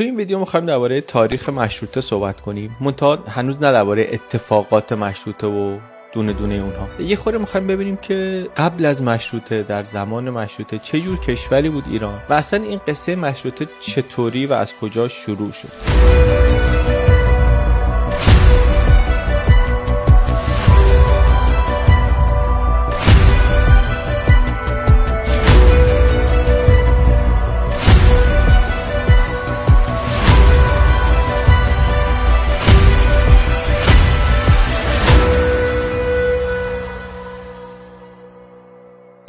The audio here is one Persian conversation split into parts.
تو این ویدیو می‌خوایم درباره تاریخ مشروطه صحبت کنیم. منتها هنوز نه درباره اتفاقات مشروطه و دونه دونه اونها. یه خوره می‌خوایم ببینیم که قبل از مشروطه در زمان مشروطه چه جور کشوری بود ایران و اصلا این قصه مشروطه چطوری و از کجا شروع شد.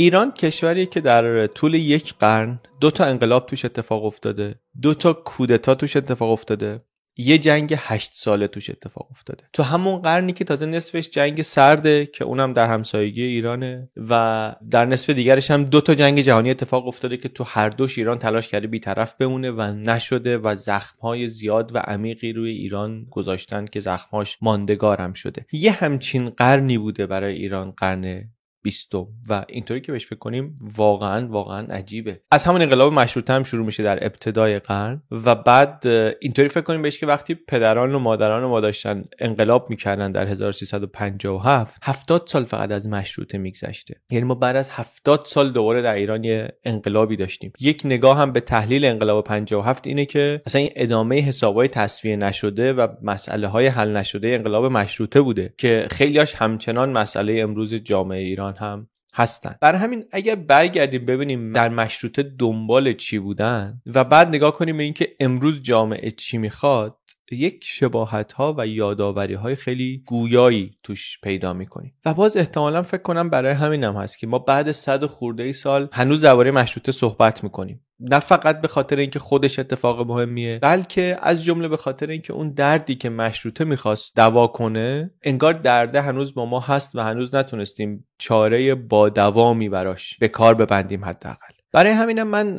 ایران کشوریه که در طول یک قرن دو تا انقلاب توش اتفاق افتاده دو تا کودتا توش اتفاق افتاده یه جنگ هشت ساله توش اتفاق افتاده. تو همون قرنی که تازه نصفش جنگ سرده که اونم در همسایگی ایرانه و در نصف دیگرش هم دو تا جنگ جهانی اتفاق افتاده که تو هر دوش ایران تلاش کرده بیطرف بمونه و نشده و زخمهای زیاد و عمیقی روی ایران گذاشتن که زخمهاش ماندگار هم شده. یه همچین قرنی بوده برای ایران قرن بیستم. و اینطوری که بهش فکر کنیم واقعا واقعا عجیبه. از همون انقلاب مشروطه هم شروع میشه در ابتدای قرن و بعد اینطوری فکر کنیم بهش که وقتی پدران و مادران ما داشتن انقلاب می‌کردن در 1357 70 سال فقط از مشروطه میگذشته. یعنی ما بعد از 70 سال دوباره در ایران یه انقلابی داشتیم. یک نگاه هم به تحلیل انقلاب 57 اینه که اصلا این ادامه حسابای تصفیه نشده و مسئله های حل نشده انقلاب مشروطه بوده که خیلیاش همچنان مسئله امروز جامعه ایران هم هستن. برای همین اگر برگردیم ببینیم در مشروطه دنبال چی بودن و بعد نگاه کنیم به اینکه امروز جامعه چی می‌خواد یک شباهت ها و یادآوری های خیلی گویایی توش پیدا می‌کنیم. و باز احتمالا فکر کنم برای همین هم هست که ما بعد صد خورده ای سال هنوز درباره مشروطه صحبت می‌کنیم. نه فقط به خاطر اینکه خودش اتفاق مهمیه بلکه از جمله به خاطر اینکه اون دردی که مشروطه می‌خواست دوا کنه انگار درده هنوز با ما هست و هنوز نتونستیم چاره با دوامی براش به کار ببندیم حداقل. برای همینم من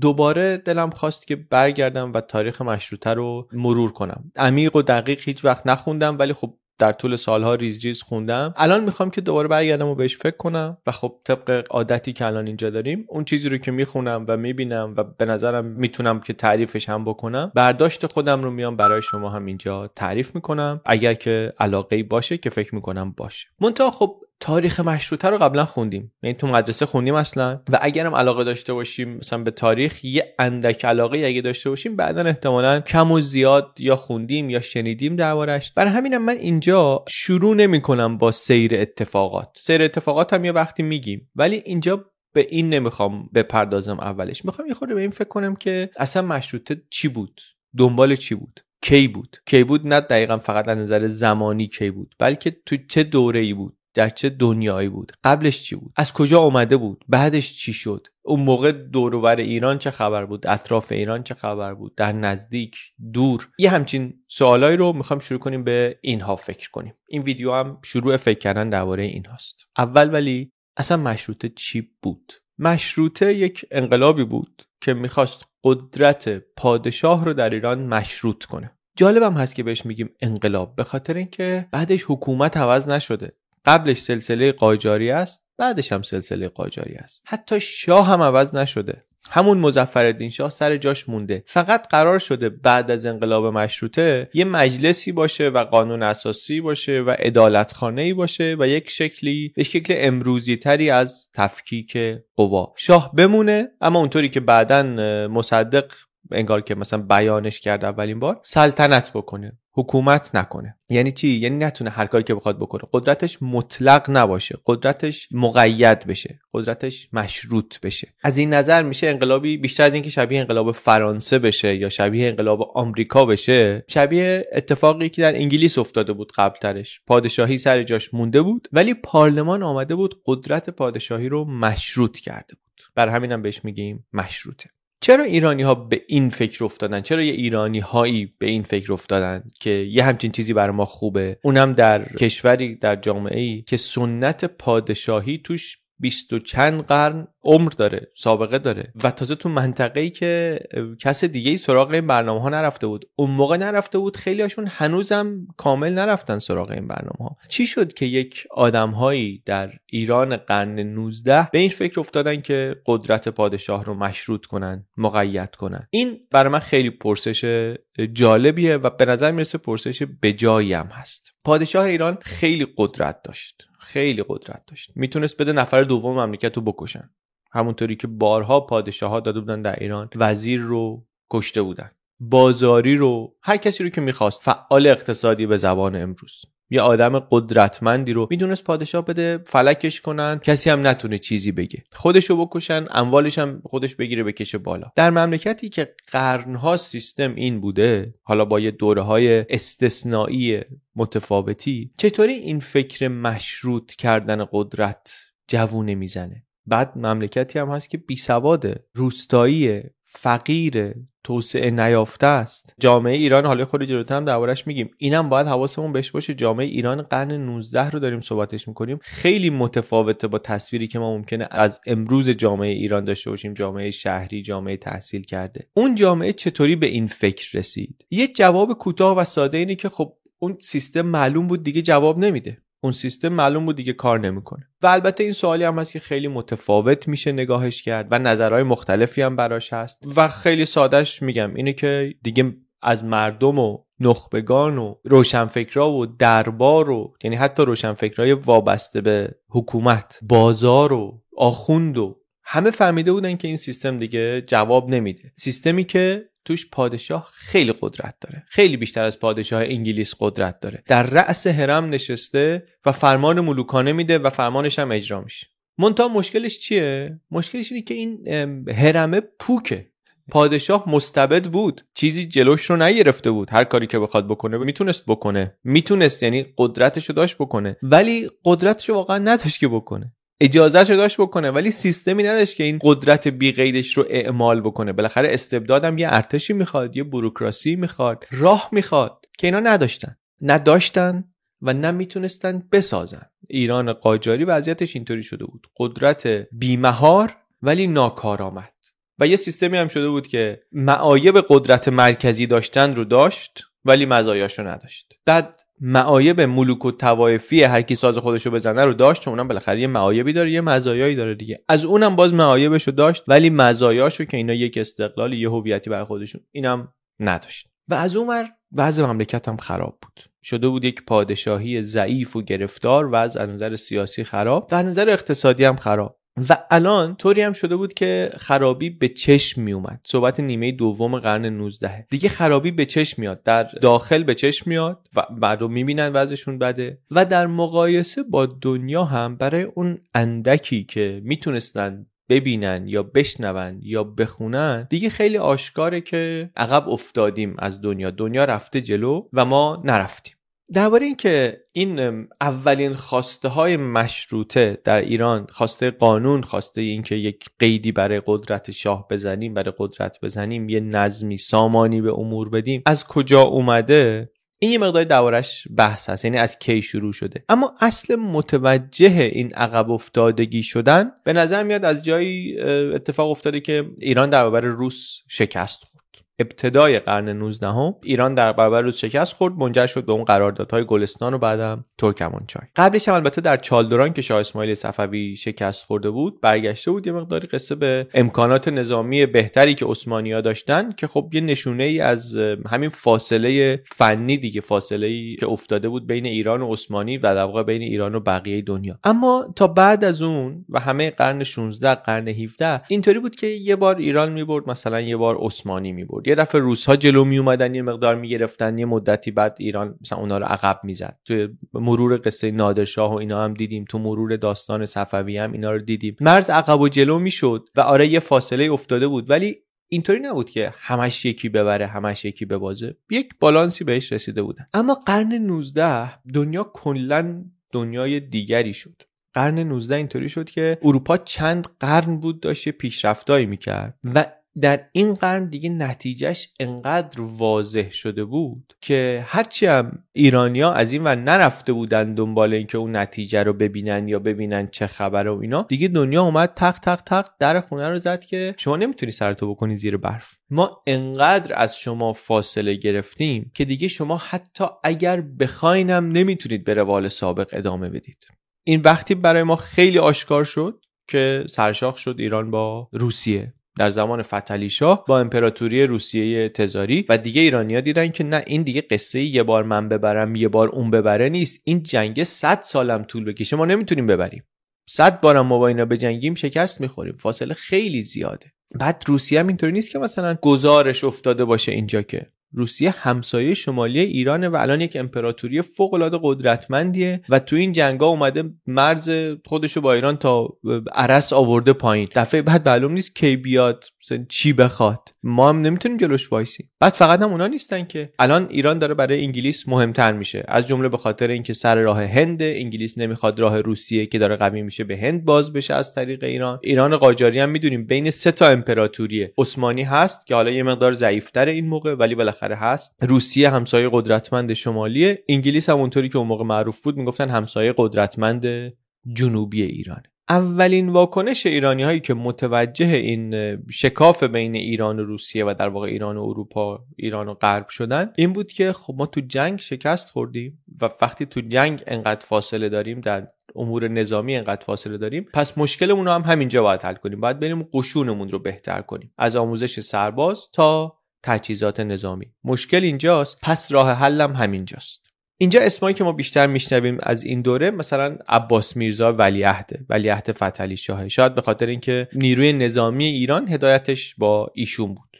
دوباره دلم خواست که برگردم و تاریخ مشروطه رو مرور کنم. عمیق و دقیق هیچ وقت نخوندم ولی خب در طول سالها ریز ریز خوندم. الان می‌خوام که دوباره برگردم و بهش فکر کنم و خب طبق عادتی که الان اینجا داریم اون چیزی رو که می‌خونم و می‌بینم و به نظرم می‌تونم که تعریفش هم بکنم برداشت خودم رو میام برای شما هم اینجا تعریف می‌کنم. اگر که علاقه باشه که فکر می‌کنم باشه. منتها خب تاریخ مشروطه رو قبلا خوندیم. یعنی تو مدرسه خوندیم اصلا. و اگرم علاقه داشته باشیم مثلا به تاریخ یه اندک علاقه اگه داشته باشیم بعدا احتمالا کم و زیاد یا خوندیم یا شنیدیم دربارش. برای همینم من اینجا شروع نمی کنم با سیر اتفاقات. سیر اتفاقات هم یه وقتی میگیم. ولی اینجا به این نمی‌خوام بپردازم اولش. می‌خوام یه خورده به این فکر کنم که اصلا مشروطه چی بود؟ دنبال چی بود؟ کی بود؟ کی بود؟ نه دقیقا فقط از نظر زمانی کی بود بلکه تو چه دوره ای بود؟ در چه دنیایی بود؟ قبلش چی بود؟ از کجا آمده بود؟ بعدش چی شد؟ اون موقع دورور ایران چه خبر بود؟ اطراف ایران چه خبر بود؟ در نزدیک؟ دور؟ یه همچین سوالایی رو می‌خوام شروع کنیم به اینها فکر کنیم. این ویدیو هم شروع فکر کردن درباره این هاست اول ولی اصلا مشروطه چی بود؟ مشروطه یک انقلابی بود که می‌خواست قدرت پادشاه رو در ایران مشروط کنه. جالبم هست که بهش میگیم انقلاب به خاطر اینکه بعدش حکومت عوض نشده. قبلش سلسله قاجاری است بعدش هم سلسله قاجاری است. حتی شاه هم عوض نشده. همون مزفر شاه سر جاش مونده. فقط قرار شده بعد از انقلاب مشروطه یه مجلسی باشه و قانون اساسی باشه و ادالتخانه ای باشه و یک شکلی به شکل امروزی تری از تفکیک قوا. شاه بمونه اما اونطوری که بعدا مصدق انگار که مثلا بیانش کرد اولین بار سلطنت بکنه حکومت نکنه. یعنی چی؟ یعنی نتونه هر کاری که بخواد بکنه. قدرتش مطلق نباشه. قدرتش مقید بشه. قدرتش مشروط بشه. از این نظر میشه انقلابی بیشتر از اینکه شبیه انقلاب فرانسه بشه یا شبیه انقلاب آمریکا بشه شبیه اتفاقی که در انگلیس افتاده بود قبلترش. پادشاهی سر جاش مونده بود ولی پارلمان آمده بود قدرت پادشاهی رو مشروط کرده بود. بر همینم بهش میگیم مشروطه. چرا ایرانی ها به این فکر افتادن؟ چرا یه ایرانی هایی به این فکر افتادن که یه همچین چیزی بر ما خوبه؟ اونم در کشوری در جامعه ای که سنت پادشاهی توش بیست و چند قرن عمر داره سابقه داره. و تازه تو منطقه ای که کس دیگه ای سراغ این برنامه ها نرفته بود. اون موقع نرفته بود خیلی هاشون هنوزم کامل نرفتن سراغ این برنامه ها چی شد که یک آدمهایی در ایران قرن 19 به این فکر افتادن که قدرت پادشاه رو مشروط کنن مقید کنن؟ این برای من خیلی پرسش جالبیه و به نظر می‌رسه پرسش بجایی هست. پادشاه ایران خیلی قدرت داشت. خیلی قدرت داشت. می‌تونست بده نفر دوم مملکت رو بکشن. همونطوری که بارها پادشاه ها داده بودن در ایران وزیر رو کشته بودن. بازاری رو هر کسی رو که می‌خواست فعال اقتصادی به زبان امروز. یه آدم قدرتمندی رو می‌دونست پادشاه بده فلکش کنن. کسی هم نتونه چیزی بگه. خودش رو بکشن اموالش هم خودش بگیره بکشه بالا. در مملکتی که قرنها سیستم این بوده حالا با یه دوره های استثنایی متفاوتی چطوری این فکر مشروط کردن قدرت جوونه می‌زنه؟ بعد مملکتی هم هست که بی سواده روستایی فقیر توسعه نیافته است. جامعه ایران حالا خود جلوتر هم دربارش میگیم. اینم باید حواسمون بهش باشه. جامعه ایران قرن 19 رو داریم صحبتش می‌کنیم. خیلی متفاوته با تصویری که ما ممکنه از امروز جامعه ایران داشته باشیم. جامعه شهری جامعه تحصیل کرده. اون جامعه چطوری به این فکر رسید؟ یه جواب کوتاه و ساده اینه که خب اون سیستم معلوم بود دیگه جواب نمیده. اون سیستم معلوم بود دیگه کار نمی‌کنه. و البته این سوالی هم هست که خیلی متفاوت میشه نگاهش کرد و نظرهای مختلفی هم براش هست. و خیلی سادهش میگم اینه که دیگه از مردم و نخبگان و روشنفکرا و دربار و یعنی حتی روشنفکرای وابسته به حکومت بازار و آخوند و همه فهمیده بودن که این سیستم دیگه جواب نمیده. سیستمی که توش پادشاه خیلی قدرت داره. خیلی بیشتر از پادشاه انگلیس قدرت داره. در رأس هرم نشسته و فرمان ملوکانه میده و فرمانش هم اجرا میشه. منتها مشکلش چیه؟ مشکلش اینه که این هرمه پوکه. پادشاه مستبد بود. چیزی جلوش رو نگرفته بود. هر کاری که بخواد بکنه می‌تونست بکنه. می‌تونست یعنی قدرتش رو داشت بکنه. ولی قدرتش واقعا نداشت که بکنه. اجازه رو داشت بکنه ولی سیستمی نداشت که این قدرت بی قیدش رو اعمال بکنه. بالاخره استبدادم یه ارتشی می‌خواد یه بروکراسی می‌خواد راه می‌خواد که اینا نداشتن. نداشتن و نمی‌تونستن بسازن. ایران قاجاری وضعیتش اینطوری شده بود. قدرت بیمهار ولی ناکارآمد. و یه سیستمی هم شده بود که معایب قدرت مرکزی داشتن رو داشت ولی مزایاشو نداشت. بعد معایب ملوک و توایفی هر کی ساز خودشو بزنه رو داشت چون اونم بالاخره یه معایبی داره یه مزایایی داره دیگه. از اونم باز معایبشو داشت ولی مزایاشو که اینا یک استقلال یه هویتی بر خودشون اینم نداشت. و از اونور وضع مملکت هم خراب بود. شده بود یک پادشاهی ضعیف و گرفتار و از نظر سیاسی خراب و از نظر اقتصادی هم خراب. و الان طوری هم شده بود که خرابی به چشم می اومد صحبت نیمه دوم قرن 19 دیگه خرابی به چشم میاد. در داخل به چشم میاد و مردم می‌بینن وضعشون بده. و در مقایسه با دنیا هم برای اون اندکی که می‌تونستن ببینن یا بشنون یا بخونن دیگه خیلی آشکاره که عقب افتادیم از دنیا. دنیا رفته جلو و ما نرفتیم. درباره اینکه این اولین خواسته های مشروطه در ایران خواسته قانون خواسته اینکه یک قیدی برای قدرت شاه بزنیم برای قدرت بزنیم یه نظمی سامانی به امور بدیم از کجا اومده؟ این یه مقدار دوارش بحث هست یعنی از کی شروع شده. اما اصل متوجه این عقب افتادگی شدن به نظر میاد از جایی اتفاق افتاده که ایران در برابر روس شکست ابتدای قرن 19 هم ایران در برابر روز شکست خورد منجر شد به اون قراردادهای گلستان و بعدم ترکمانچای قبلش هم البته در چالدوران که شاه اسماعیل صفوی شکست خورده بود برگشته بود یه مقداری قصه به امکانات نظامی بهتری که عثمانی‌ها داشتن که خب یه نشونه ای از همین فاصله فنی دیگه فاصله ای که افتاده بود بین ایران و عثمانی و در واقع بین ایران و بقیه دنیا. اما تا بعد از اون و همه قرن 16 قرن 17 اینطوری بود که یه بار ایران می‌برد مثلا یه بار عثمانی می‌برد. یه دفعه روس ها جلو می اومدن یه مقدار می‌گرفتن یه مدتی بعد ایران مثلا اونا رو عقب می‌زد. تو مرور قصه نادرشاه و اینا هم دیدیم تو مرور داستان صفوی هم اینا رو دیدیم. مرز عقب و جلو می‌شد و آره یه فاصله افتاده بود ولی اینطوری نبود که همش یکی ببره همش یکی ببازه. یک بالانسی بهش رسیده بودن. اما قرن 19 دنیا کلا دنیای دیگری شد. قرن 19 اینطوری شد که اروپا چند قرن بود داشت پیشرفتایی می‌کرد و در این قرن دیگه نتیجهش انقدر واضح شده بود که هرچی هم ایرانیا از این و نرفته بودن دنبال اینکه اون نتیجه رو ببینن یا ببینن چه خبره و اینا دیگه دنیا اومد تق تق تق در خونه رو زد که شما نمی‌تونی سرتو بکنی زیر برف. ما انقدر از شما فاصله گرفتیم که دیگه شما حتی اگر بخواینم نمی‌تونید به روال سابق ادامه بدید. این وقتی برای ما خیلی آشکار شد که سرشاخ شد ایران با روسیه. در زمان فتلی شاه با امپراتوری روسیه تزاری و دیگه ایرانیا دیدن که نه این دیگه قصه یه بار من ببرم یه بار اون ببره نیست. این جنگ 100 سالم طول بکشه ما نمی‌تونیم ببریم. صد بارم ما با اینا بجنگیم شکست می‌خوریم. فاصله خیلی زیاده. بعد روسیه هم اینطوری نیست که مثلا گزارش افتاده باشه اینجا که. روسیه همسایه شمالی ایرانه و الان یک امپراتوری فوق العاده قدرتمندیه و تو این جنگا اومده مرز خودشو با ایران تا عرس آورده پایین. دفعه بعد معلوم نیست کی بیاد چی بخواد. ما هم نمی‌تونیم جلوش وایسیم. بعد فقط هم اونا نیستن که. الان ایران داره برای انگلیس مهمتر میشه. از جمله به خاطر اینکه سر راه هند انگلیس نمی‌خواد راه روسیه که داره قوی میشه به هند باز بشه از طریق ایران. ایران قاجاری هم می‌دونیم بین سه تا امپراتوری عثمانی هست که حالا یه مقدار ضعیفتر این موقع ولی بالاخره هست. روسیه همسایه قدرتمند شمالی انگلیس هم اونطوری که اون موقع معروف بود می‌گفتن همسایه قدرتمند جنوبی ایران. اولین واکنش ایرانی هایی که متوجه این شکاف بین ایران و روسیه و در واقع ایران و اروپا ایران و غرب شدن این بود که خب ما تو جنگ شکست خوردیم و وقتی تو جنگ انقدر فاصله داریم در امور نظامی انقدر فاصله داریم پس مشکلمون رو هم همینجا باید حل کنیم. باید بریم قشونمون رو بهتر کنیم. از آموزش سرباز تا تجهیزات نظامی. مشکل اینجاست پس راه حلم همینجاست. اینجا اسمایی که ما بیشتر میشنویم از این دوره مثلا عباس میرزا ولیعهد ولیعهد فتلی شاه شاید به خاطر اینکه نیروی نظامی ایران هدایتش با ایشون بود.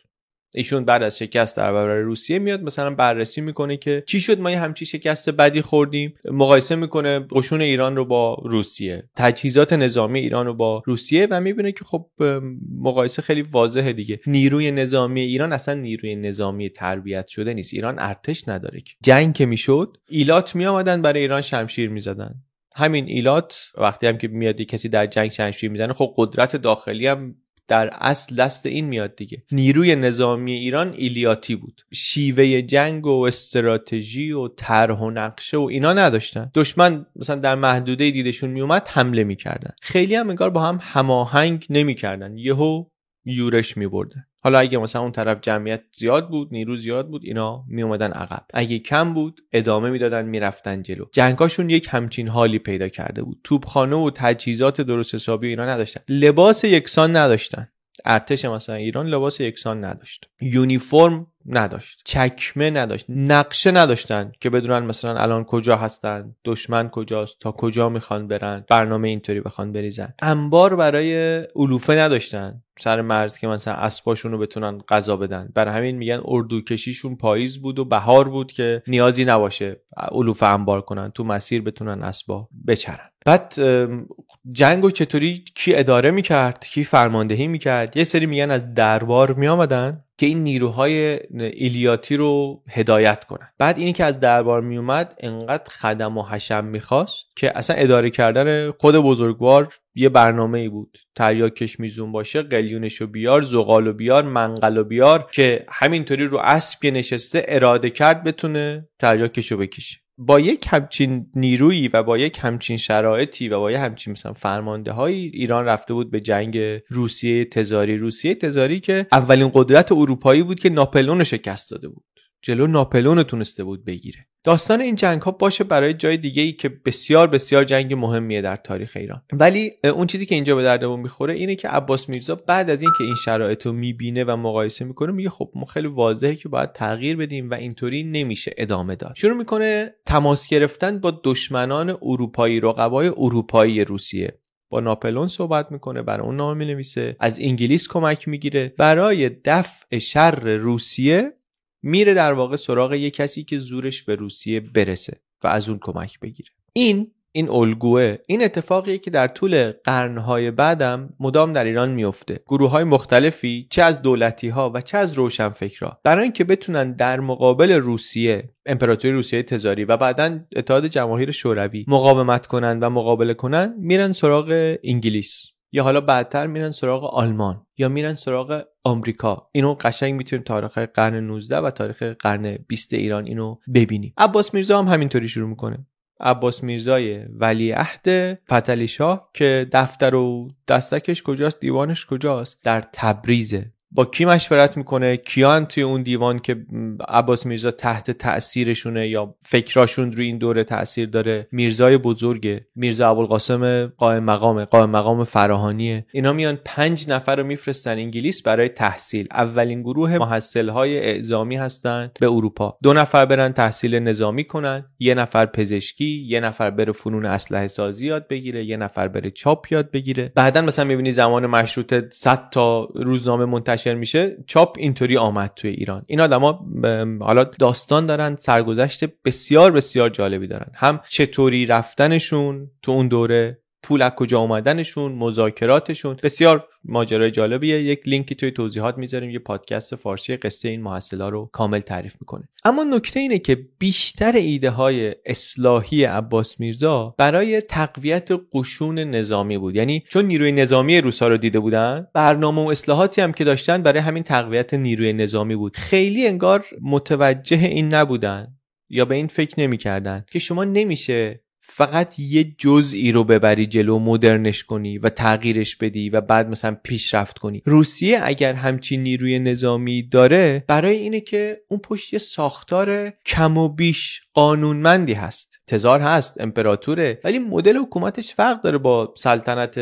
ایشون بعد از شکست در برابر روسیه میاد مثلا بررسی می‌کنه که چی شد ما یه همچی شکست بدی خوردیم مقایسه می‌کنه قشون ایران رو با روسیه تجهیزات نظامی ایران رو با روسیه و می‌بینه که خب مقایسه خیلی واضحه دیگه. نیروی نظامی ایران اصلا نیروی نظامی تربیت شده نیست ایران ارتش نداره که. جنگ که می‌شد ایلات میآمدن برای ایران شمشیر می‌زدن. همین ایلات وقتی هم که میاد کسی در جنگ شمشیر می‌زنه خب قدرت داخلی هم در اصل دست این میاد دیگه. نیروی نظامی ایران ایلیاتی بود. شیوه جنگ و استراتژی و طرح و نقشه و اینا نداشتن. دشمن مثلا در محدوده دیدشون میومد حمله می‌کردن. خیلی هم انگار با هم هماهنگ نمی‌کردن. یهو یورش میبردن. حالا اگه مثلا اون طرف جمعیت زیاد بود نیرو زیاد بود اینا می اومدن عقب. اگه کم بود ادامه می‌دادن می‌رفتن جلو. جنگاشون یک همچین حالی پیدا کرده بود. توپخانه و تجهیزات درست حسابی اینا نداشتن. لباس یکسان نداشتن. ارتش مثلا ایران لباس یکسان نداشت. یونیفرم نداشت. چکمه نداشت. نقشه نداشتن که بدونن مثلا الان کجا هستن دشمن کجاست تا کجا می‌خوان برن برنامه اینطوری بخوان بریزن. انبار برای علوفه نداشتن. سر مرز که مثلا اسباشون رو بتونن غذا بدن. برای همین میگن اردو کشیشون پاییز بود و بهار بود که نیازی نباشه علوفه انبار کنن تو مسیر بتونن اسبا بچرن. بعد جنگ و چطوری کی اداره می‌کرد کی فرماندهی می‌کرد؟ یه سری میگن از دربار میآمدن که این نیروهای ایلیاتی رو هدایت کنن. بعد اینی که از دربار میومد انقدر خدم و حشم می‌خواست که اصلا اداره کردن خود بزرگوار یه برنامه ای بود. تریاکش میزون باشه قلیونش رو بیار زغال و بیار منقل و بیار که همینطوری رو اسب نشسته اراده کرد بتونه تریاکش رو بکشه. با یک همچین نیرویی و با یک همچین شرایطی و با یک همچین مثلا فرمانده های ایران رفته بود به جنگ روسیه تزاری. روسیه تزاری که اولین قدرت اروپایی بود که ناپلون رو شکست داده بود. جلو ناپلون تونسته بود بگیره. داستان این جنگ ها باشه برای جای دیگه ای که بسیار بسیار جنگ مهمیه در تاریخ ایران. ولی اون چیزی که اینجا به دردمون می‌خوره اینه که عباس میرزا بعد از اینکه این شرایط رو می‌بینه و مقایسه می‌کنه میگه خب ما خیلی واضحه که باید تغییر بدیم و اینطوری نمیشه ادامه داد. شروع می‌کنه تماس گرفتن با دشمنان اروپایی رقبای اروپایی روسیه. با ناپلون صحبت می‌کنه برای اون نامه می‌نویسه. از انگلیس کمک می‌گیره. برای دفع شر روسیه میره در واقع سراغ یه کسی که زورش به روسیه برسه و از اون کمک بگیره. این این الگوه این اتفاقیه که در طول قرنهای بعدم مدام در ایران میفته گروه های مختلفی چه از دولتی ها و چه از روشنفکرها. برای اینکه بتونن در مقابل روسیه امپراتوری روسیه تزاری و بعدا اتحاد جماهیر شوروی مقاومت کنن و مقابله کنن میرن سراغ انگلیس. یا حالا بعدتر میرن سراغ آلمان یا میرن سراغ آمریکا. اینو قشنگ می‌تونیم تاریخ قرن 19 و تاریخ قرن 20 ایران اینو ببینیم. عباس میرزا هم همینطوری شروع می‌کنه. عباس میرزای ولیعهد فتلی شاه که دفتر و دستکش کجاست دیوانش کجاست؟ در تبریزه. با کی مشورت می‌کنه؟ کیان توی اون دیوان که عباس میرزا تحت تاثیرشونه یا فکراشون روی این دوره تاثیر داره میرزای بزرگه. میرزا ابوالقاسم قائم مقامه. قائم مقام فراهانیه. اینا میان پنج نفر رو میفرستن انگلیس برای تحصیل. اولین گروه محصل های اعزامی هستن به اروپا. دو نفر برن تحصیل نظامی کنن. یه نفر پزشکی یه نفر بره فنون اسلحه سازی یاد بگیره یه نفر بره چاپ یاد بگیره. بعدا مثلا می‌بینی زمان مشروطه 100 تا روزنامه منتشر منتشر میشه چاپ اینطوری آمد توی ایران. این آدما حالا داستان دارن سرگذشت بسیار بسیار جالبی دارن. هم چطوری رفتنشون تو اون دوره پول از کجا اومدنشون مذاکراتشون. بسیار ماجرای جالبیه. یک لینکی توی توضیحات می‌ذاریم. یه پادکست فارسی قصه این محصلا رو کامل تعریف می‌کنه. اما نکته اینه که بیشتر ایده های اصلاحی عباس میرزا برای تقویت قشون نظامی بود. یعنی چون نیروی نظامی روسا رو دیده بودن برنامه و اصلاحاتی هم که داشتن برای همین تقویت نیروی نظامی بود. خیلی انگار متوجه این نبودن یا به این فکر نمی‌کردن که شما نمیشه فقط یه جزئی رو ببری جلو مدرنش کنی و تغییرش بدی و بعد مثلا پیشرفت کنی. روسیه اگر همچین نیروی نظامی داره برای اینه که اون پشت یه ساختار کم و بیش قانونمندی هست. تزار هست امپراتوره ولی مدل حکومتش فرق داره با سلطنت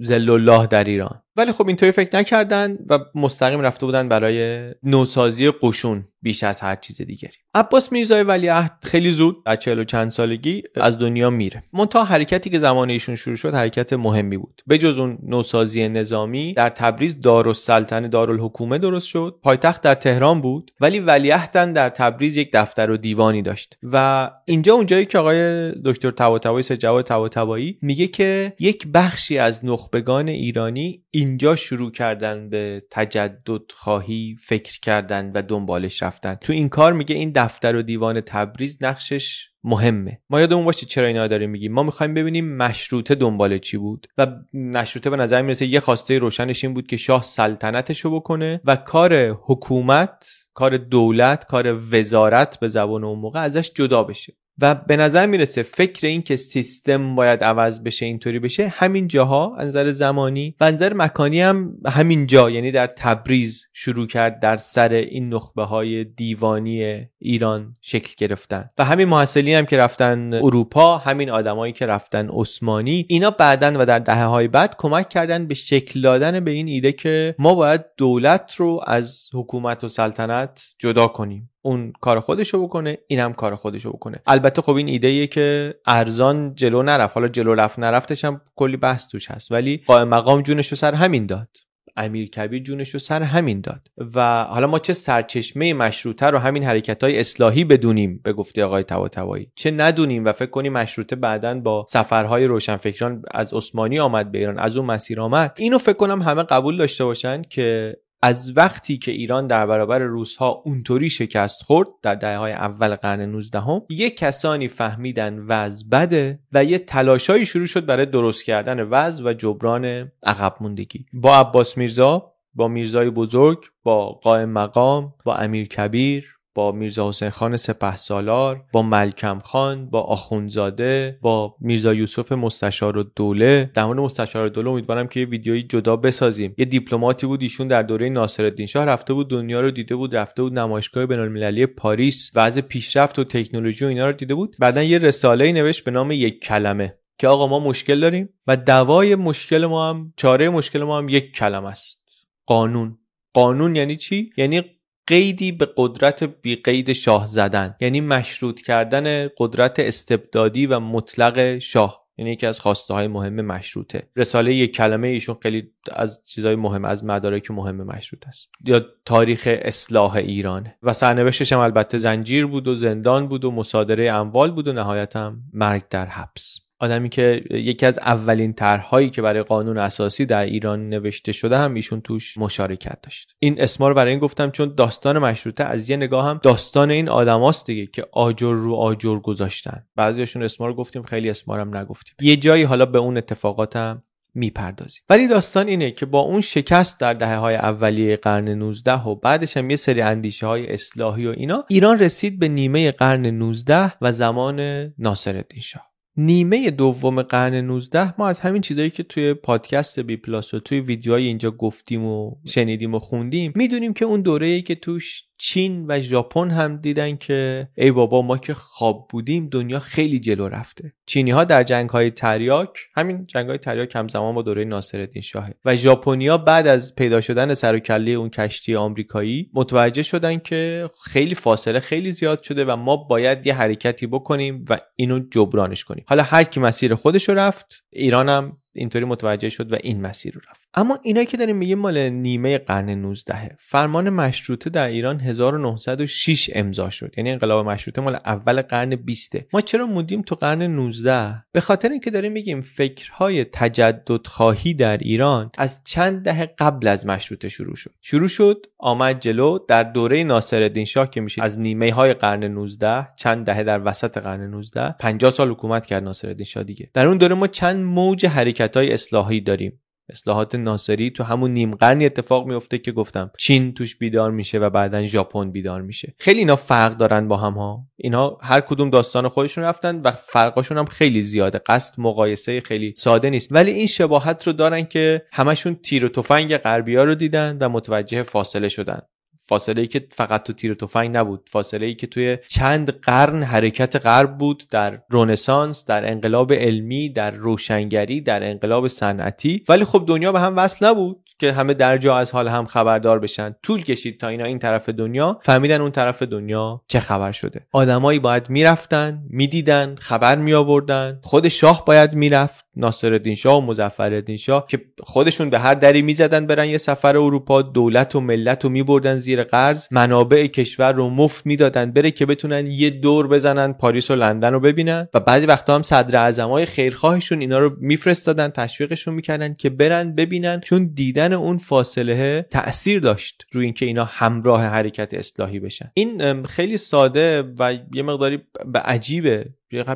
زل الله در ایران. ولی خب اینطوری فکر نکردن و مستقیم رفته بودن برای نوسازی قشون بیش از هر چیز دیگری. عباس میرزای ولیعهد خیلی زود در چهل و چند سالگی از دنیا میره. منتها حرکتی که زمان ایشون شروع شد حرکت مهمی بود. به جز اون نوسازی نظامی در تبریز دارالسلطنه دارالحکومه درست شد. پایتخت در تهران بود. ولی ولیعهدن در تبریز یک دفتر و دیوانی داشت. و اینجا اونجایی که آقای دکتر طباطبایی سجاد طباطبایی میگه که یک بخشی از نخبگان ایرانی اینجا شروع کردن به تجدد خواهی فکر کردن و دنبالش رفتن. تو این کار میگه این دفتر و دیوان تبریز نقشش مهمه. ما یادمون باشه چرا اینا داریم میگیم؟ ما می‌خوایم ببینیم مشروطه دنبال چی بود و مشروطه به نظر می‌رسه یه خواسته روشنش این بود که شاه سلطنتشو بکنه و کار حکومت کار دولت کار وزارت به زبان اون موقع ازش جدا بشه. و به نظر می‌رسه فکر این که سیستم باید عوض بشه اینطوری بشه همین جاها از نظر زمانی و نظر مکانی هم همین جا یعنی در تبریز شروع کرد در سر این نخبه های دیوانی ایران شکل گرفتن. و همین محصلی هم که رفتن اروپا همین آدمایی که رفتن عثمانی اینا بعدا و در دهه های بعد کمک کردن به شکل دادن به این ایده که ما باید دولت رو از حکومت و سلطنت جدا کنیم. اون کار خودشو بکنه اینم کار خودشو بکنه. البته خب این ایده که ارزان جلو نرفت. حالا جلو رفت نرفتش هم کلی بحث توش هست. ولی قائم مقام جونشو سر همین داد. امیر کبیر جونش سر همین داد. و حالا ما چه سرچشمه مشروطه رو همین حرکت های اصلاحی بدونیم به گفته آقای طباطبایی چه ندونیم و فکر کنیم مشروطه بعدا با سفرهای روشنفکران از عثمانی آمد به ایران از اون مسیر آمد. اینو فکر کنم همه قبول داشته باشن که از وقتی که ایران در برابر روسها اونطوری شکست خورد در دهه های اول قرن 19 هم یه کسانی فهمیدن وضع بده و یه تلاشایی شروع شد برای درست کردن وضع و جبران عقب موندگی. با عباس میرزا با میرزای بزرگ با قائم مقام با امیر کبیر با میرزا حسین خان سپه سالار با ملکم خان با آخونزاده با میرزا یوسف مستشار و دوله. در مورد مستشار دوله امیدوارم که یه ویدیویی جدا بسازیم. یه دیپلماتی بود ایشون در دوره ناصرالدین شاه رفته بود دنیا رو دیده بود رفته بود نمایشگاه بین‌المللی پاریس. وضع پیشرفت و تکنولوژی و اینا رو دیده بود. بعدا یه رساله نوشت به نام یک کلمه که آقا ما مشکل داریم و دوای مشکل ما هم چاره مشکل ما هم یک کلمه است. قانون. قانون یعنی چی؟ یعنی قیدی به قدرت بی قید شاه زدن. یعنی مشروط کردن قدرت استبدادی و مطلق شاه. یعنی یکی از خواسته های مهم مشروطه. رساله یک کلمه ایشون خیلی از چیزهای مهم از مدارک مهم مشروط است. یا تاریخ اصلاح ایران و سرنوشتش هم البته زنجیر بود و زندان بود و مصادره اموال بود و نهایتا مرگ در حبس. آدمی که یکی از اولین طرحهایی که برای قانون اساسی در ایران نوشته شده هم ایشون توش مشارکت داشت. این اسما رو برای این گفتم چون داستان مشروطه از یه نگاه هم داستان این آدماست دیگه که آجر رو آجر گذاشتن. بعضیشون اسما رو گفتیم خیلی اسما هم نگفتیم. یه جایی حالا به اون اتفاقاتم می‌پردازیم. ولی داستان اینه که با اون شکست در دهه های اولیه قرن 19 و بعدش هم یه سری اندیشه های اصلاحی و اینا ایران رسید به نیمه قرن 19 و زمان ناصرالدین شاه. نیمه دوم قرن 19 ما از همین چیزایی که توی پادکست بی پلاس و توی ویدیوهای اینجا گفتیم و شنیدیم و خوندیم می‌دونیم که اون دوره‌ای که توش چین و ژاپن هم دیدن که ای بابا ما که خواب بودیم دنیا خیلی جلو رفته. چینی ها در جنگ های تریاک همین جنگ های تریاک همزمان با دوره ناصرالدین شاهه. و ژاپنیا بعد از پیدا شدن سر و کله اون کشتی آمریکایی متوجه شدن که خیلی فاصله خیلی زیاد شده و ما باید یه حرکتی بکنیم و اینو جبرانش کنیم. حالا هر کی مسیر خودش رو رفت ایرانم اینطوری متوجه شد و این مسیر رو رفت. اما اینایی که داریم میگیم مال نیمه قرن 19 فرمان مشروطه در ایران 1906 امضا شد. یعنی انقلاب مشروطه مال اول قرن 20 ما چرا موندیم تو قرن 19 به خاطر اینکه داریم میگیم فکرهای تجدد خواهی در ایران از چند دهه قبل از مشروطه شروع شد. شروع شد آمد جلو در دوره ناصرالدین شاه که میشه از نیمه های قرن 19 چند دهه در وسط قرن 19 50 سال حکومت کرد ناصرالدین شاه دیگه. در اون دوره ما چند موج حرکت های اصلاحی داریم. اصلاحات ناصری تو همون نیم قرنی اتفاق میفته که گفتم. چین توش بیدار میشه و بعدا ژاپن بیدار میشه. خیلی اینا فرق دارن با هم ها اینا هر کدوم داستان خودشون رفتن و فرقاشون هم خیلی زیاده. قصد مقایسه خیلی ساده نیست. ولی این شباهت رو دارن که همشون تیر و تفنگ غربیا رو دیدن و متوجه فاصله شدن. فاصله ای که فقط تو تیر تفنگ نبود فاصله ای که توی چند قرن حرکت غرب بود در رونسانس در انقلاب علمی در روشنگری در انقلاب صنعتی. ولی خب دنیا به هم وصل نبود که همه در جا از حال هم خبردار بشن. طول کشید تا اینا این طرف دنیا فهمیدن اون طرف دنیا چه خبر شده. آدمایی باید می‌رفتن می‌دیدن خبر می آوردن خود شاه باید می‌رفت. ناصرالدین شاه و مظفرالدین شاه که خودشون به هر دری می‌زدن برن یه سفر اروپا دولت و ملت رو میبردن زیر قرض منابع کشور رو مفت می‌دادن بره که بتونن یه دور بزنن پاریس و لندن رو ببینن و بعضی وقتا هم صدر اعظمای خیرخواهشون اینا رو میفرستادن تشویقشون می‌کردن که برن ببینن چون دیدن اون فاصله تاثیر داشت روی اینکه اینا همراه حرکت اصلاحی بشن. این خیلی ساده و یه مقداری به عجیبه.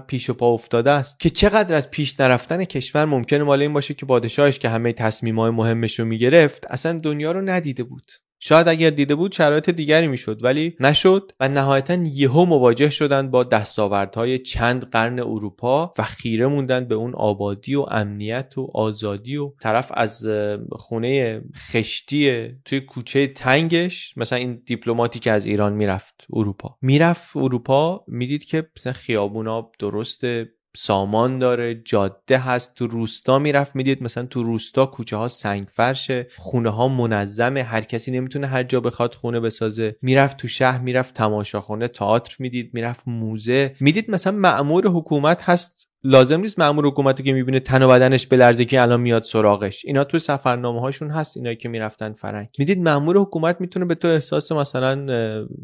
پیش و پا افتاده است که چقدر از پیش نرفتن کشور ممکنه مال این باشه که پادشاهش که همه تصمیمات مهمش رو می‌گرفت اصلا دنیا رو ندیده بود. شاید اگر دیده بود شرایط دیگری می‌شد ولی نشد و نهایتا یهو مواجه شدند با دستاوردهای چند قرن اروپا و خیره موندن به اون آبادی و امنیت و آزادی و طرف از خونه خشتی توی کوچه تنگش مثلا این دیپلماتی که از ایران می‌رفت اروپا. می‌رفت اروپا می‌دید که مثلا خیابونا درسته سامان داره جاده هست تو روستا می‌رفت می‌دید مثلا تو روستا کوچه ها سنگ فرشه خونه ها منظمه هر کسی نمی‌تونه هر جا بخواد خونه بسازه. می‌رفت تو شهر می‌رفت تماشاخونه تئاتر می‌دید می‌رفت موزه. می‌دید مثلا معمور حکومت هست لازم نیست مامور حکومتی که می‌بینه تن و بدنش لرزه که الان میاد سراغش. اینا تو سفرنامه هاشون هست اینایی که می‌رفتن فرنگ. می‌دید مامور حکومت می‌تونه به تو احساس مثلا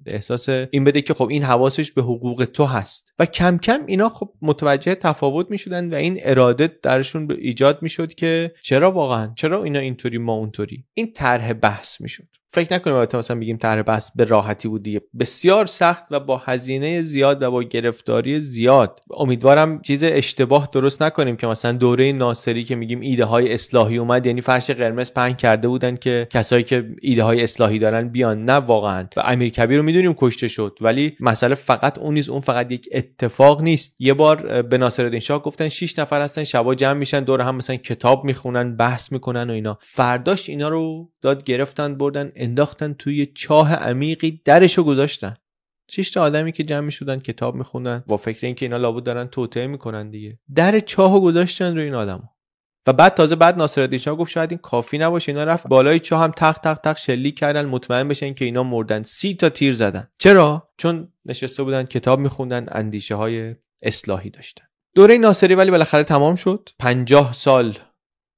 احساس این بده که خب این حواسش به حقوق تو هست. و کم کم اینا خب متوجه تفاوت می‌شدن و این اراده درشون ایجاد می‌شد که چرا واقعا؟ چرا اینا اینطوری ما اونطوری؟ این طرح بحث می‌شد. فکر نکنیم البته مثلا بگیم طرح بحث به راحتی بود دیگه. بسیار سخت و با هزینه زیاد و با گرفتاری زیاد. امیدوارم چیز اشتباه درست نکنیم که مثلا دوره ناصری که میگیم ایده های اصلاحی اومد یعنی فرش قرمز پنگ کرده بودن که کسایی که ایده های اصلاحی دارن بیان. نه واقعا. و امیر کبیر رو می‌دونیم کشته شد ولی مسئله فقط اون نیست اون فقط یک اتفاق نیست. یه بار به ناصرالدین شاه گفتن 6 نفر هستن شبا جمع میشن دور هم مثلا کتاب می‌خونن بحث می‌کنن و اینا. فرداش اینا رو داد گرفتن بردن انداختن توی چاه عمیقی درشو گذاشتن. شش تا آدمی که جمع شدن کتاب میخوندن. با فکر اینکه اینا لابد دارن توطئه می‌کنن دیگه. در چاهو گذاشتن روی این آدما و بعد تازه بعد ناصرالدین شاه گفت شاید این کافی نباشه. اینا رفت بالای چاه هم تق تق تق شلیک کردن مطمئن بشن که اینا مردن. سی تا تیر زدن. چرا؟ چون نشسته بودن کتاب میخوندن اندیشه های اصلاحی داشتن. دوره ناصری ولی بالاخره تمام شد. 50 سال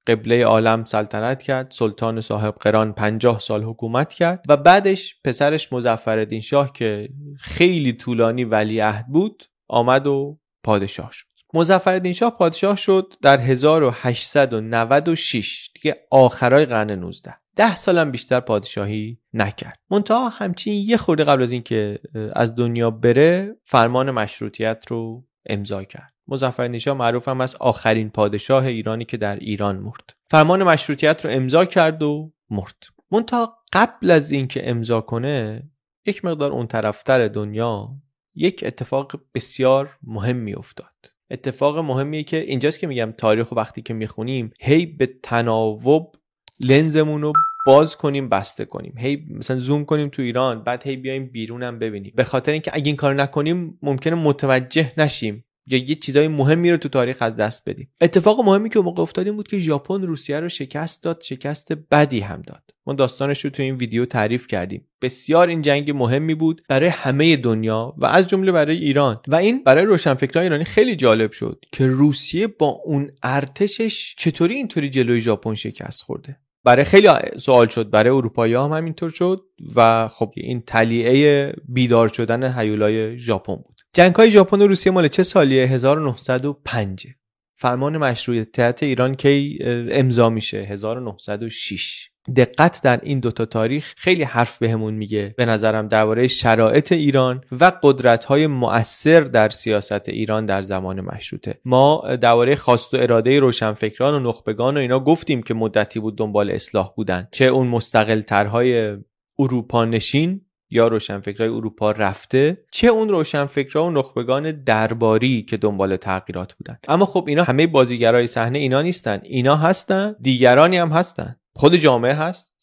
قبله عالم سلطنت کرد سلطان صاحب قران پنجاه سال حکومت کرد و بعدش پسرش مزفر شاه که خیلی طولانی ولیعهد بود آمد و پادشاه شد. مزفر شاه پادشاه شد در 1896 دیگه آخرای قرن 19 ده سالم بیشتر پادشاهی نکرد. منتها همچین یه خورده قبل از اینکه از دنیا بره فرمان مشروطیت رو امضا کرد. مظفر نشا معروف هم از آخرین پادشاه ایرانی که در ایران مرد. فرمان مشروطیت رو امضا کرد و مرد. منتها قبل از اینکه امضا کنه یک مقدار اون طرفتر دنیا یک اتفاق بسیار مهمی افتاد. اتفاق مهمیه که اینجاست که میگم تاریخ و وقتی که می‌خونیم هی به تناوب لنزمون رو باز کنیم بسته کنیم. هی مثلا زوم کنیم تو ایران بعد هی بیایم بیرونم ببینیم. به خاطر اینکه اگه این کار نکنیم ممکنه متوجه نشیم یا یه چیزای مهمی رو تو تاریخ از دست بدیم. اتفاق مهمی که موقع افتاد بود که ژاپن روسیه رو شکست داد شکست بدی هم داد. ما داستانش رو تو این ویدیو تعریف کردیم. بسیار این جنگ مهمی بود برای همه دنیا و از جمله برای ایران. و این برای روشنفکران ایرانی خیلی جالب شد که روسیه با اون ارتشش چطوری اینطوری جلوی ژاپن شکست خورده. برای خیلی سوال شد. برای اروپایی هم همینطور شد و خب این تلیعه بیدار شدن هیولای ژاپن بود. جنگ های ژاپن و روسیه مال چه سالیه؟ 1905 فرمان مشروعیت ایران کی امضا میشه. 1906 دقت در این دوتا تاریخ خیلی حرف بهمون میگه. به نظرم درباره شرایط ایران و قدرت های مؤثر در سیاست ایران در زمان مشروطه. ما درباره خواست و اراده روشنفکران و نخبگان و اینا گفتیم که مدتی بود دنبال اصلاح بودن. چه اون مستقل ترهای اروپا نشین یا روشنفکرای اروپا رفته چه اون روشنفکرها و نخبگان درباری که دنبال تغییرات بودن. اما خب اینا همه بازیگرای صحنه اینا نیستن. اینا هستن دیگرانی هم هستن. خود جامعه هست.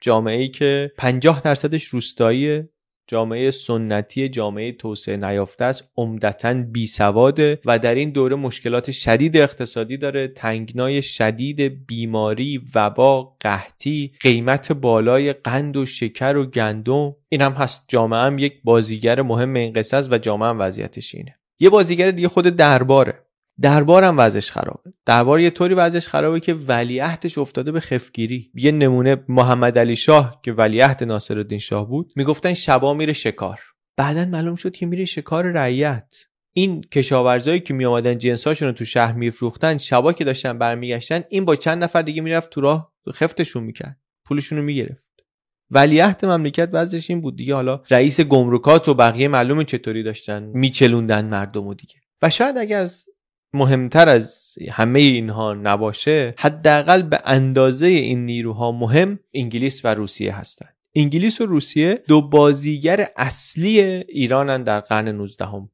جامعه ای که 50 درصدش روستایی جامعه سنتی جامعه توسعه نیافته است. عمدتا بی سواده و در این دوره مشکلات شدید اقتصادی داره. تنگنای شدید بیماری وبا قحطی قیمت بالای قند و شکر و گندم این هم هست. جامعه هم یک بازیگر مهم این قصه است و جامعه هم وضعیتش اینه. یه بازیگر دیگه خود درباره. دربارم وضعش خرابه. دربار یه طوری وضعش خرابه که ولیعهدش افتاده به خفگیری. یه نمونه محمد علی شاه که ولیعهد ناصرالدین شاه بود می‌گفتن شبا میره شکار. بعدا معلوم شد که میره شکار رعیت. این کشاورزایی که میآمدن جنساشون رو تو شهر میفروختن شبا که داشتن برمیگشتن این با چند نفر دیگه می‌رفت تو راه خفتشون می‌کرد. پولشون رو می‌گرفت. ولیعهد مملکت وضعش این بود دیگه. حالا رئیس گمرکات و بقیه معلومه چطوری داشتن میچلوندن مردم و دیگه. و شاید اگر از مهمتر از همه اینها نباشه حداقل به اندازه این نیروها مهم انگلیس و روسیه هستند انگلیس و روسیه دو بازیگر اصلی ایرانن در قرن 19 هم.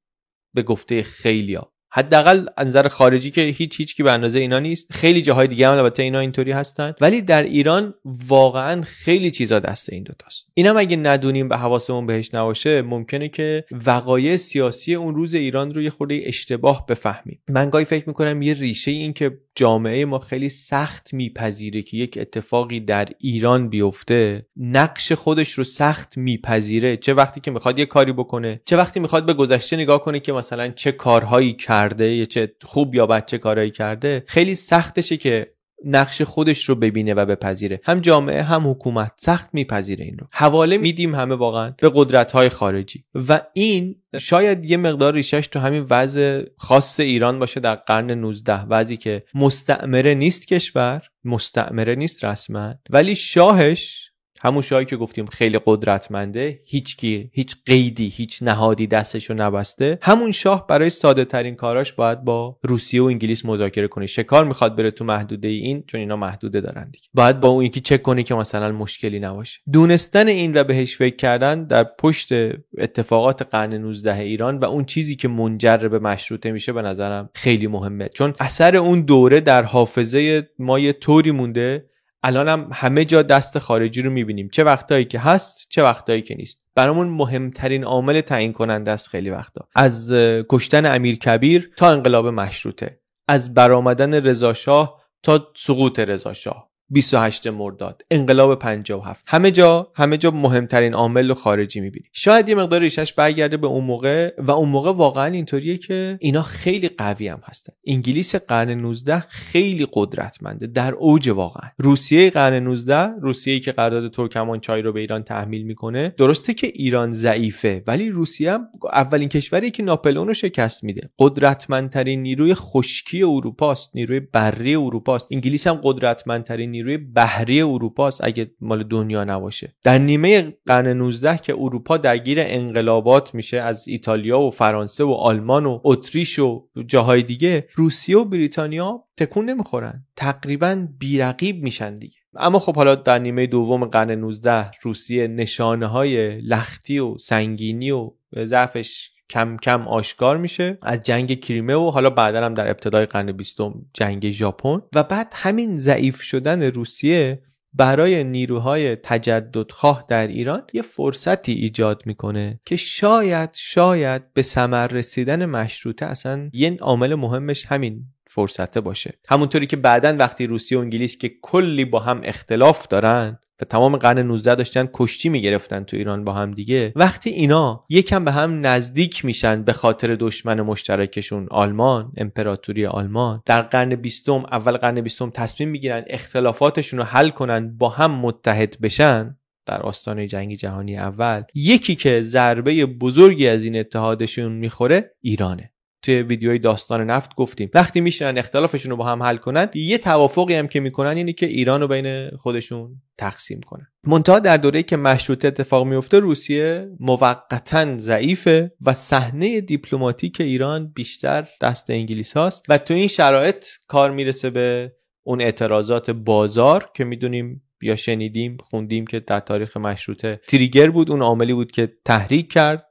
به گفته خیلیا حداقل نظر خارجی که هیچ هیچ کی به اندازه اینا نیست. خیلی جاهای دیگه هم البته اینا اینطوری هستن. ولی در ایران واقعا خیلی چیزا دست این دوتاست. اینم اگه ندونیم به حواسمون بهش نباشه ممکنه که وقایع سیاسی اون روز ایران رو یه خورده اشتباه بفهمیم. من گاهی فکر می‌کنم یه ریشه این که جامعه ما خیلی سخت میپذیره که یک اتفاقی در ایران بیفته نقش خودش رو سخت میپذیره. چه وقتی که می‌خواد یه کاری بکنه چه وقتی می‌خواد به گذشته نگاه کنه که مثلا چه کارهایی کرده یا چه خوب یا بد چه کارهایی کرده خیلی سختشه که نقش خودش رو ببینه و بپذیره. هم جامعه هم حکومت سخت میپذیره این رو. حواله میدیم همه واقعا به قدرت های خارجی. و این شاید یه مقدار ریشش تو همین وضع خاص ایران باشه در قرن 19 وضعی که مستعمره نیست کشور مستعمره نیست رسما. ولی شاهش همون شاهی که گفتیم خیلی قدرتمنده هیچ کی هیچ قیدی هیچ نهادی دستشو نبسته. همون شاه برای ساده ترین کاراش باید با روسیه و انگلیس مذاکره کنه. شکار می‌خواد بره تو محدوده این؟ چون اینا محدوده دارن دیگه. باید با اون یکی چک کنی که مثلا مشکلی نباشه. دونستن این و بهش فکر کردن در پشت اتفاقات قرن 19 ایران و اون چیزی که منجر به مشروطه میشه به نظرم خیلی مهمه. چون اثر اون دوره در حافظه ما یه طوری مونده الان هم همه جا دست خارجی رو می‌بینیم. چه وقتایی که هست چه وقتایی که نیست. برامون مهمترین عامل تعیین کننده است خیلی وقتا. از کشتن امیر کبیر تا انقلاب مشروطه. از برآمدن رضاشاه تا سقوط رضاشاه 28 مرداد. انقلاب 57 همه جا همه جا مهمترین عامل رو خارجی می‌بینی. شاید یه مقدار ریشش برگرده به اون موقع و اون موقع واقعا اینطوریه که اینا خیلی قوی هم هستن. انگلیس قرن 19 خیلی قدرتمنده. در اوج واقعا. روسیه قرن 19 روسیه که قرارداد ترکمانچای رو به ایران تحمیل می‌کنه درسته که ایران ضعیفه ولی روسیه هم اولین کشوری که ناپلئون رو شکست میده. قدرتمندترین نیروی خشکی اروپاست نیروی بری اروپاست. انگلیس هم قدرتمندترین نیروی بحری اروپا است اگه مال دنیا نباشه. در نیمه قرن 19 که اروپا درگیر انقلابات میشه از ایتالیا و فرانسه و آلمان و اتریش و جاهای دیگه روسیه و بریتانیا تکون نمی‌خورن. تقریبا بیرقیب میشن دیگه. اما خب حالا در نیمه دوم قرن 19 روسیه نشانه های لختی و سنگینی و ضعفش کم کم آشکار میشه. از جنگ کریمه و حالا بعدا هم در ابتدای قرن بیستم جنگ ژاپن. و بعد همین ضعیف شدن روسیه برای نیروهای تجددخواه در ایران یه فرصتی ایجاد می‌کنه که شاید شاید به ثمر رسیدن مشروطه اصلا یه عامل مهمش همین فرصته باشه. همونطوری که بعدا وقتی روسیه و انگلیس که کلی با هم اختلاف دارن و تمام قرن 19 داشتن کشتی می‌گرفتن تو ایران با هم دیگه. وقتی اینا یکم به هم نزدیک میشن به خاطر دشمن مشترکشون آلمان امپراتوری آلمان در قرن بیستم اول قرن بیستم تصمیم می‌گیرن اختلافاتشون رو حل کنن با هم متحد بشن. در آستانه جنگ جهانی اول یکی که ضربه بزرگی از این اتحادشون می‌خوره ایرانه. توی ویدیوی داستان نفت گفتیم. وقتی میشنن اختلافشون رو با هم حل کنند یه توافقی هم که می‌کنن اینه که ایران رو بین خودشون تقسیم کنن. منتها در دوره‌ای که مشروطه اتفاق میفته روسیه موقتا ضعیفه و صحنه دیپلماتیک ایران بیشتر دست انگلیس هاست و تو این شرایط کار می‌رسه به اون اعتراضات بازار که می‌دونیم یا شنیدیم خوندیم که در تاریخ مشروطه تریگر بود اون عاملی بود که تحریک کرد.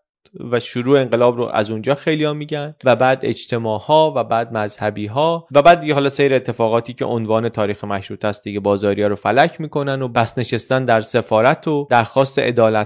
و شروع انقلاب رو از اونجا خیلی ها میگن و بعد اجتماع ها و بعد مذهبی ها و بعد دیگه حالا سیر اتفاقاتی که عنوان تاریخ مشروط است دیگه بازاری ها رو فلک می‌کنن و بس نشستن در سفارت و درخواست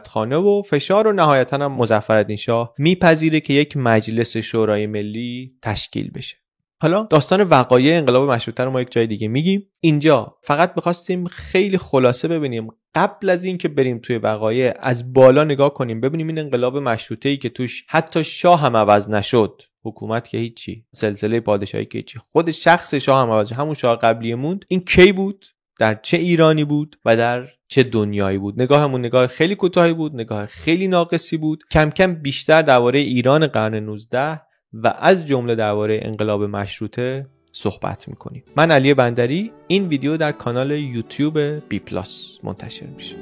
خانه و فشار و نهایتا هم مظفرالدین شاه میپذیره که یک مجلس شورای ملی تشکیل بشه. حالا داستان وقایع انقلاب مشروطه رو ما یک جای دیگه میگیم. اینجا فقط می‌خواستیم خیلی خلاصه ببینیم. قبل از اینکه بریم توی وقایع از بالا نگاه کنیم ببینیم این انقلاب مشروطه ای که توش حتی شاه هم عوض نشد. حکومت که هیچی سلسله پادشاهی که هیچی. خود شخص شاه هم عوض همون شاه قبلی موند این کی بود؟ در چه ایرانی بود و در چه دنیایی بود؟ نگاهمون نگاه خیلی کوتاهی بود نگاه خیلی ناقصی بود. کم کم بیشتر درباره ایران قرن 19 و از جمله درباره انقلاب مشروطه صحبت می‌کنیم. من علی بندری این ویدیو در کانال یوتیوب بی پلاس منتشر میشه.